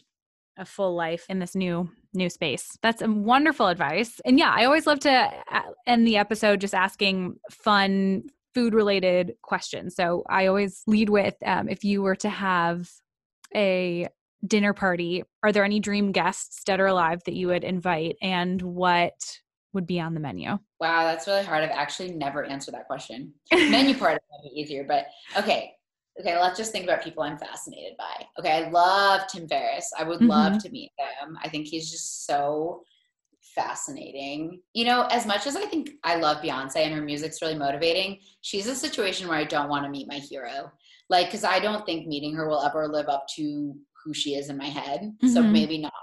a full life in this new new space. That's a wonderful advice. And yeah, I always love to uh, end the episode just asking fun food related questions. So I always lead with um, if you were to have a dinner party, are there any dream guests, dead or alive, that you would invite, and what would be on the menu? Wow, that's really hard. I've actually never answered that question. *laughs* Menu part might be easier, but okay. okay, let's just think about people I'm fascinated by. Okay, I love Tim Ferriss. I would mm-hmm. love to meet him. I think he's just so fascinating. You know, as much as I think I love Beyonce and her music's really motivating, she's a situation where I don't want to meet my hero. Like, because I don't think meeting her will ever live up to who she is in my head. Mm-hmm. So maybe not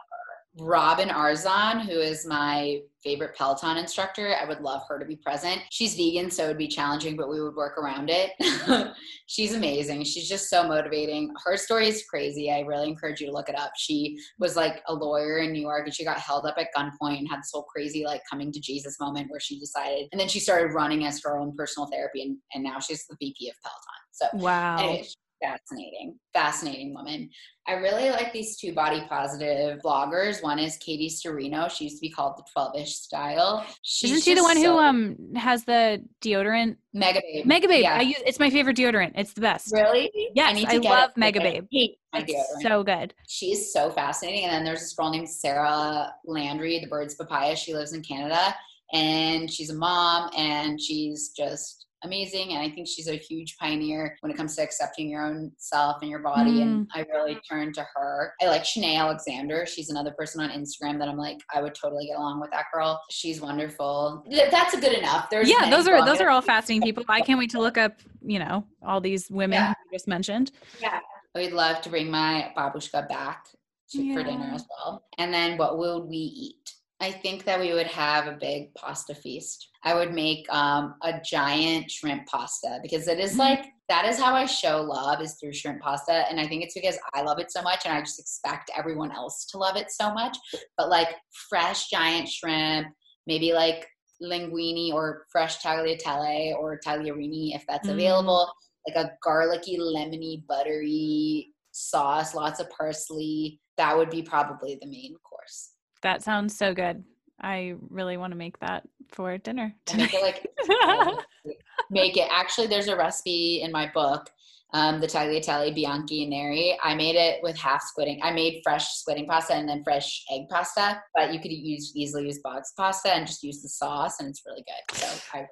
Robin Arzon, who is my favorite Peloton instructor. I would love her to be present. She's vegan, so it would be challenging, but we would work around it. *laughs* She's amazing. She's just so motivating. Her story is crazy. I really encourage you to look it up. She was like a lawyer in New York and she got held up at gunpoint and had this whole crazy like coming to Jesus moment where she decided and then she started running as her own personal therapy and, and now she's the VP of Peloton. So wow. Anyway, fascinating, fascinating woman. I really like these two body positive bloggers. One is Katie Sturino. She used to be called the 12ish style. She's Isn't she the one so who um has the deodorant? Megababe. Megababe. Yeah. I use it's my favorite deodorant. It's the best. Really? Yes, I, I love Megababe. It's so good. She's so fascinating. And then there's this girl named Sarah Landry, the Birds Papaya. She lives in Canada and she's a mom and she's just amazing. And I think she's a huge pioneer when it comes to accepting your own self and your body. Mm. And I really turn to her. I like Shanae Alexander. She's another person on Instagram that I'm like, I would totally get along with that girl. She's wonderful. That's a good enough. There's yeah, those are those are all fascinating people. I can't wait to look up, you know, all these women yeah. you just mentioned. Yeah. I'd love to bring my babushka back to, yeah. for dinner as well. And then what would we eat? I think that we would have a big pasta feast. I would make um, a giant shrimp pasta because it is mm-hmm. like that is how I show love is through shrimp pasta. And I think it's because I love it so much and I just expect everyone else to love it so much. But like fresh giant shrimp, maybe like linguine or fresh tagliatelle or tagliarini if that's mm. available, like a garlicky, lemony, buttery sauce, lots of parsley. That would be probably the main course. That sounds so good. I really want to make that for dinner. *laughs* Make it like make it. Actually, there's a recipe in my book, um, the tagliatelle bianchi and neri. I made it with half squid ink. I made fresh squid ink pasta and then fresh egg pasta, but you could use easily use box pasta and just use the sauce, and it's really good. So I.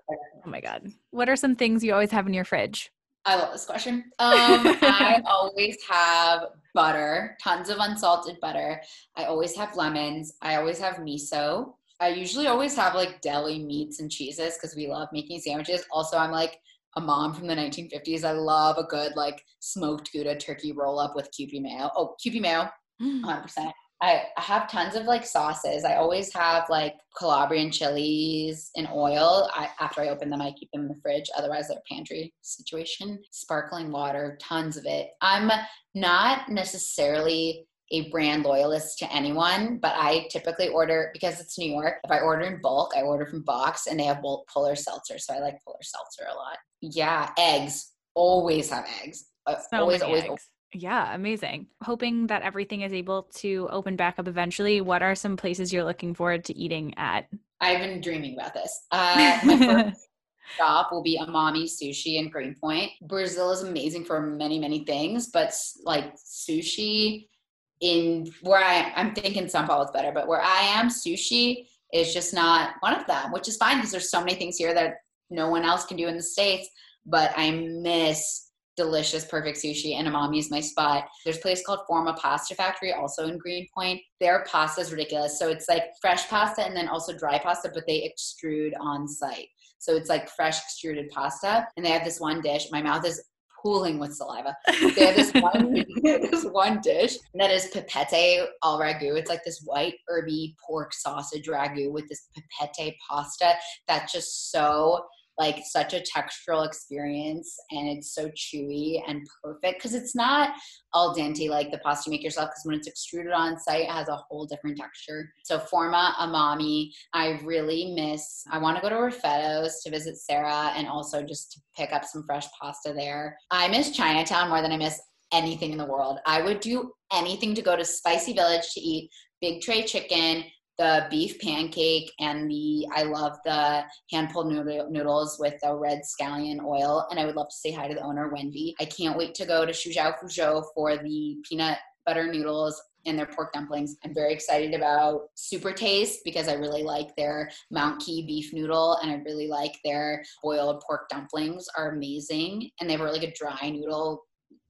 Oh my god! What are some things you always have in your fridge? I love this question. Um, I *laughs* always have butter, tons of unsalted butter. I always have lemons. I always have miso. I usually always have like deli meats and cheeses because we love making sandwiches. Also, I'm like a mom from the 1950s. I love a good like smoked Gouda turkey roll up with Kewpie mayo. Oh, Kewpie mayo, 100%. I have tons of like sauces. I always have like Calabrian chilies in oil. I, after I open them, I keep them in the fridge. Otherwise, they're pantry situation. Sparkling water, tons of it. I'm not necessarily a brand loyalist to anyone, but I typically order because it's New York. If I order in bulk, I order from Boxed and they have Polar Seltzer. So I like Polar Seltzer a lot. Yeah, eggs. Always have eggs. So always, always, eggs. Yeah, amazing. Hoping that everything is able to open back up eventually. What are some places you're looking forward to eating at? I've been dreaming about this. Uh, my first *laughs* stop will be Amami Sushi in Greenpoint. Brazil is amazing for many, many things, but like sushi in where I, I'm thinking Sao Paulo is better, but where I am, sushi is just not one of them, which is fine because there's so many things here that no one else can do in the States. But I miss delicious, perfect sushi, and Amami is my spot. There's a place called Forma Pasta Factory, also in Greenpoint. Their pasta is ridiculous. So it's like fresh pasta and then also dry pasta, but they extrude on site. So it's like fresh extruded pasta. And they have this one dish. My mouth is pooling with saliva. They have this one, *laughs* *laughs* this one dish that is pepete al ragu. It's like this white herby pork sausage ragu with this pepete pasta that's just so like such a textural experience and it's so chewy and perfect because it's not al dente like the pasta you make yourself because when it's extruded on site it has a whole different texture. So forma amami i really miss i want to go to Raffetto's to visit sarah and also just to pick up some fresh pasta there. I miss chinatown more than i miss anything in the world. I would do anything to go to spicy village to eat big tray chicken the beef pancake and the I love the hand pulled noodle, noodles with the red scallion oil. And I would love to say hi to the owner, Wendy. I can't wait to go to Shujiao Fuzhou for the peanut butter noodles and their pork dumplings. I'm very excited about Super Taste because I really like their Mount Key beef noodle and I really like their boiled pork dumplings are amazing. And they have a really good dry noodle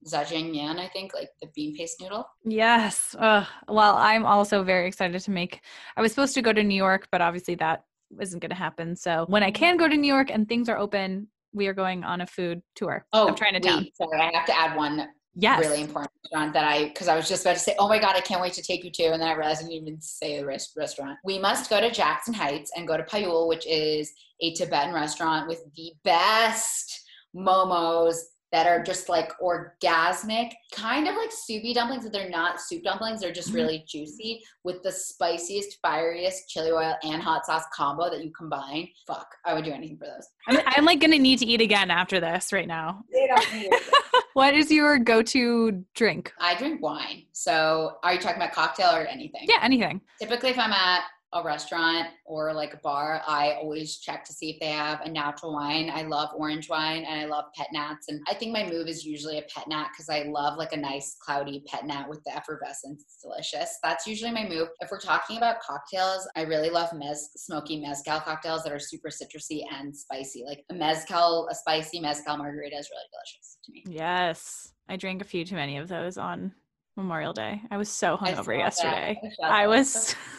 zhajiang, I think, like the bean paste noodle. Yes. Uh, well, I'm also very excited to make. I was supposed to go to New York, but obviously that isn't going to happen. So when I can go to New York and things are open, we are going on a food tour Oh, of Chinatown. wait, sorry, I have to add one Yes. really important restaurant that I because I was just about to say, oh my god, I can't wait to take you to, and then I realized I didn't even say the rest, restaurant. We must go to Jackson Heights and go to Phayul, which is a Tibetan restaurant with the best momos that are just like orgasmic, kind of like soupy dumplings, but they're not soup dumplings. They're just Mhm. really juicy with the spiciest, fieriest chili oil and hot sauce combo that you combine. Fuck, I would do anything for those. I'm, I'm like going to need to eat again after this right now. They don't need it. *laughs* What is your go-to drink? I drink wine. So are you talking about cocktail or anything? Yeah, anything. Typically, if I'm at a restaurant or like a bar, I always check to see if they have a natural wine. I love orange wine and I love pet nats. And I think my move is usually a pet nat because I love like a nice cloudy pet nat with the effervescence. It's delicious. That's usually my move. If we're talking about cocktails, I really love mez- smoky mezcal cocktails that are super citrusy and spicy. Like a mezcal, a spicy mezcal margarita is really delicious to me. Yes. I drank a few too many of those on Memorial Day. I was so hungover that. yesterday. I was *laughs*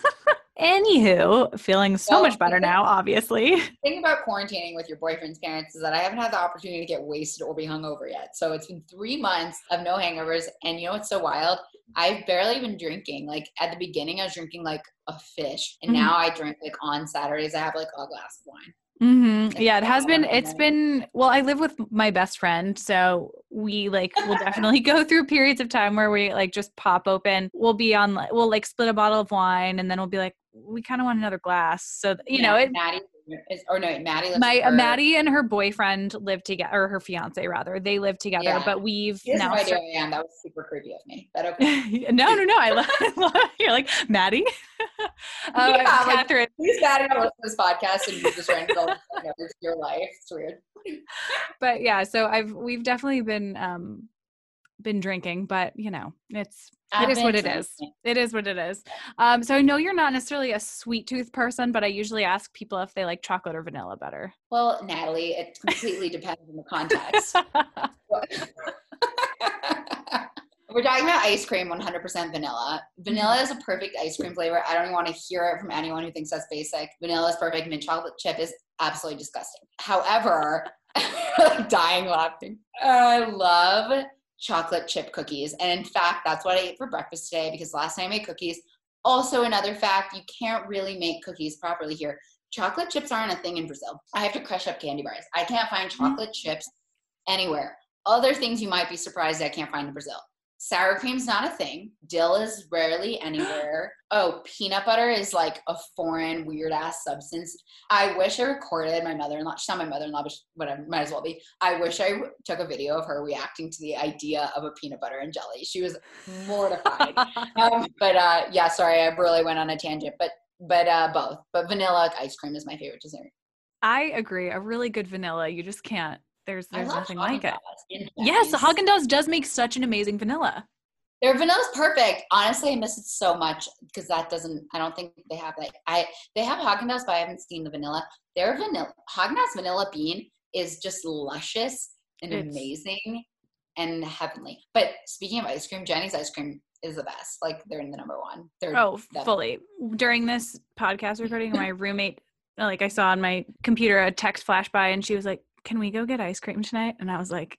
Anywho, feeling so Well, much better now, obviously. The *laughs* thing about quarantining with your boyfriend's parents is that I haven't had the opportunity to get wasted or be hungover yet. So it's been three months of no hangovers. And you know what's so wild? I've barely been drinking. Like at the beginning, I was drinking like a fish. And Mhm. now I drink like on Saturdays, I have like a glass of wine. hmm Yeah, it has been. It's been. Well, I live with my best friend, so we like will *laughs* definitely go through periods of time where we like just pop open. We'll be on. like We'll like split a bottle of wine, and then we'll be like, we kind of want another glass. So you know, Yeah, it, Maddie is, or no, Maddie lives my uh, her- Maddie and her boyfriend live together, or her fiance rather. They live together, Yeah. but we've She has now. no idea start- who I am. That was super creepy of me. But *laughs* okay. no, no, no. I *laughs* love. You're like Maddie. *laughs* uh, Yeah, like- Catherine. Please, Maddie, don't listen to this podcast and you just ran to your life. It's weird. but yeah so i've we've definitely been um been drinking but you know it's it is what it is it is what it is um so i know you're not necessarily a sweet tooth person but i usually ask people if they like chocolate or vanilla better Well, Natalie, it completely *laughs* depends on the context. *laughs* *laughs* We're talking about ice cream, 100% vanilla. Vanilla is a perfect ice cream flavor. I don't even want to hear it from anyone who thinks that's basic. Vanilla is perfect. Mint chocolate chip is absolutely disgusting. However, dying laughing. I love chocolate chip cookies. And in fact, that's what I ate for breakfast today because last night I made cookies. Also, another fact you can't really make cookies properly here. Chocolate chips aren't a thing in Brazil. I have to crush up candy bars. I can't find mm-hmm. chocolate chips anywhere. Other things you might be surprised I can't find in Brazil. Sour cream's not a thing. Dill is rarely anywhere. *gasps* Oh, peanut butter is like a foreign, weird ass substance. I wish I recorded my mother in law. She's not my mother in law, but whatever, might as well be. I wish I w- took a video of her reacting to the idea of a peanut butter and jelly. She was mortified. *laughs* um, but uh, yeah, sorry, I really went on a tangent. But but uh, both. But vanilla ice cream is my favorite dessert. i agree a really good vanilla you just can't there's there's nothing like it yes Chinese. haagen-dazs does make such an amazing vanilla Their vanilla's perfect. Honestly, I miss it so much because that doesn't. I don't think they have like I. They have Haagen Dazs, but I haven't seen the vanilla. Their vanilla Haagen Dazs vanilla bean is just luscious and It's- amazing and heavenly. But speaking of ice cream, Jeni's ice cream is the best. Like they're in the number one. They're Oh, the- fully. During this podcast recording, my *laughs* roommate, like I saw on my computer a text flash by and she was like, Can we go get ice cream tonight? And I was like,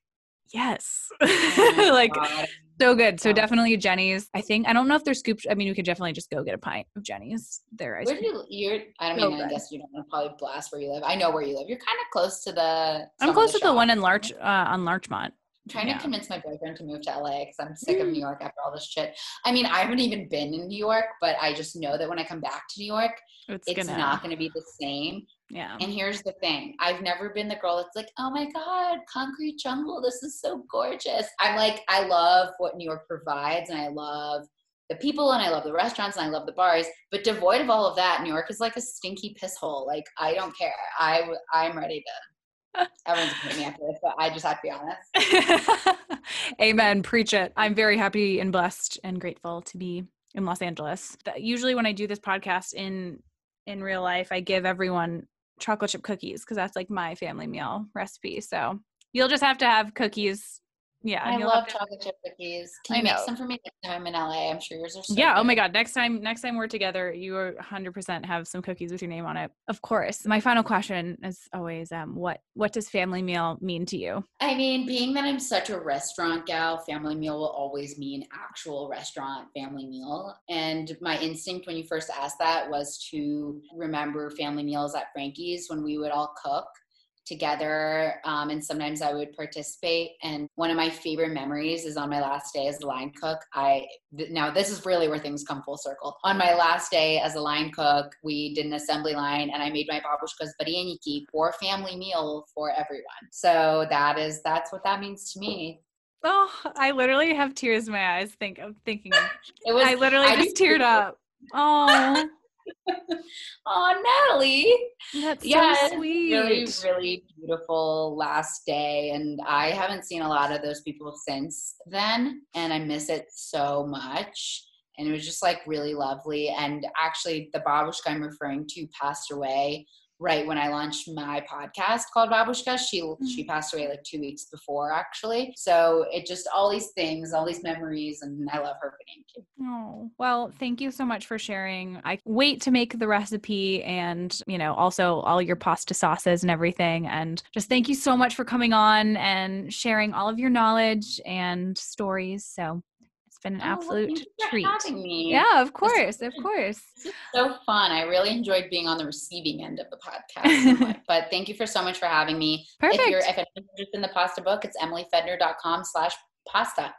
Yes. Oh *laughs* like God. so good. So definitely Jeni's. I think I don't know if they're scooped. I mean, we could definitely just go get a pint of Jeni's. Their ice Where do cream. you? You're. I don't So mean. I guess you don't want to probably blast where you live. I know where you live. You're kind of close to the. I'm close to the one in Larch uh, on Larchmont. I'm trying Yeah. to convince my boyfriend to move to LA because I'm sick of Mm. New York after all this shit. I mean, I haven't even been in New York, but I just know that when I come back to New York, It's, it's gonna not going to be the same. Yeah. And here's the thing I've never been the girl that's like, oh my God, concrete jungle, this is so gorgeous. I'm like, I love what New York provides, and I love the people, and I love the restaurants, and I love the bars. But devoid of all of that, New York is like a stinky piss hole. Like, I don't care. I, I'm ready to. *laughs* Everyone's putting me after this, but I just have to be honest. *laughs* Amen. Preach it. I'm very happy and blessed and grateful to be in Los Angeles. Usually, when I do this podcast in in real life, I give everyone chocolate chip cookies because that's like my family meal recipe. So you'll just have to have cookies Yeah, I love to- chocolate chip cookies. Can you make some for me next time I'm in LA? I'm sure yours are so yeah. Oh my. God. Next time, next time we're together, you are 100% have some cookies with your name on it. Of course. My final question is always, um, what what does family meal mean to you? I mean, being that I'm such a restaurant gal, family meal will always mean actual restaurant family meal. And my instinct when you first asked that was to remember family meals at Frankies when we would all cook together um, and sometimes i would participate and one of my favorite memories is on my last day as a line cook i th- now this is really where things come full circle on my last day as a line cook we did an assembly line and i made my babushkas vareniki for family meal for everyone so that is that's what that means to me Oh, I literally have tears in my eyes. Think of thinking. *laughs* It was I literally I just teared up. Oh, oh natalie that's yeah, so sweet. really, really beautiful last day. And I haven't seen a lot of those people since then. And I miss it so much. And it was just like really lovely. And actually, the babushka I'm referring to passed away right when I launched my podcast called Babushka. She she mm-hmm. passed away like two weeks before, actually. So it just all these things, all these memories, and I love her name too. Oh, well, thank you so much for sharing. I wait to make the recipe and, you know, also all your pasta sauces and everything. And just thank you so much for coming on and sharing all of your knowledge and stories. So been an Oh, well, absolute thank you for treat. having me. Yeah, of course. Of course. So fun. I really enjoyed being on the receiving end of the podcast. so *laughs* but thank you for so much for having me. Perfect. If you're if anyone's interested in the pasta book, it's emilyfedner.com slash pasta.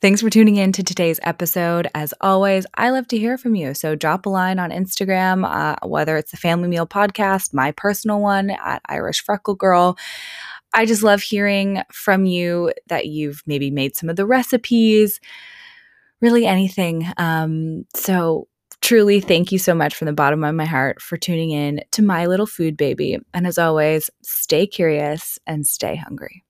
Thanks for tuning in to today's episode. As always, I love to hear from you. So drop a line on Instagram, uh, whether it's the Family Meal Podcast, my personal one at Irish Freckle Girl. I just love hearing from you that you've maybe made some of the recipes, really anything. Um, so truly, thank you so much from the bottom of my heart for tuning in to My Little Food Baby. And as always, stay curious and stay hungry.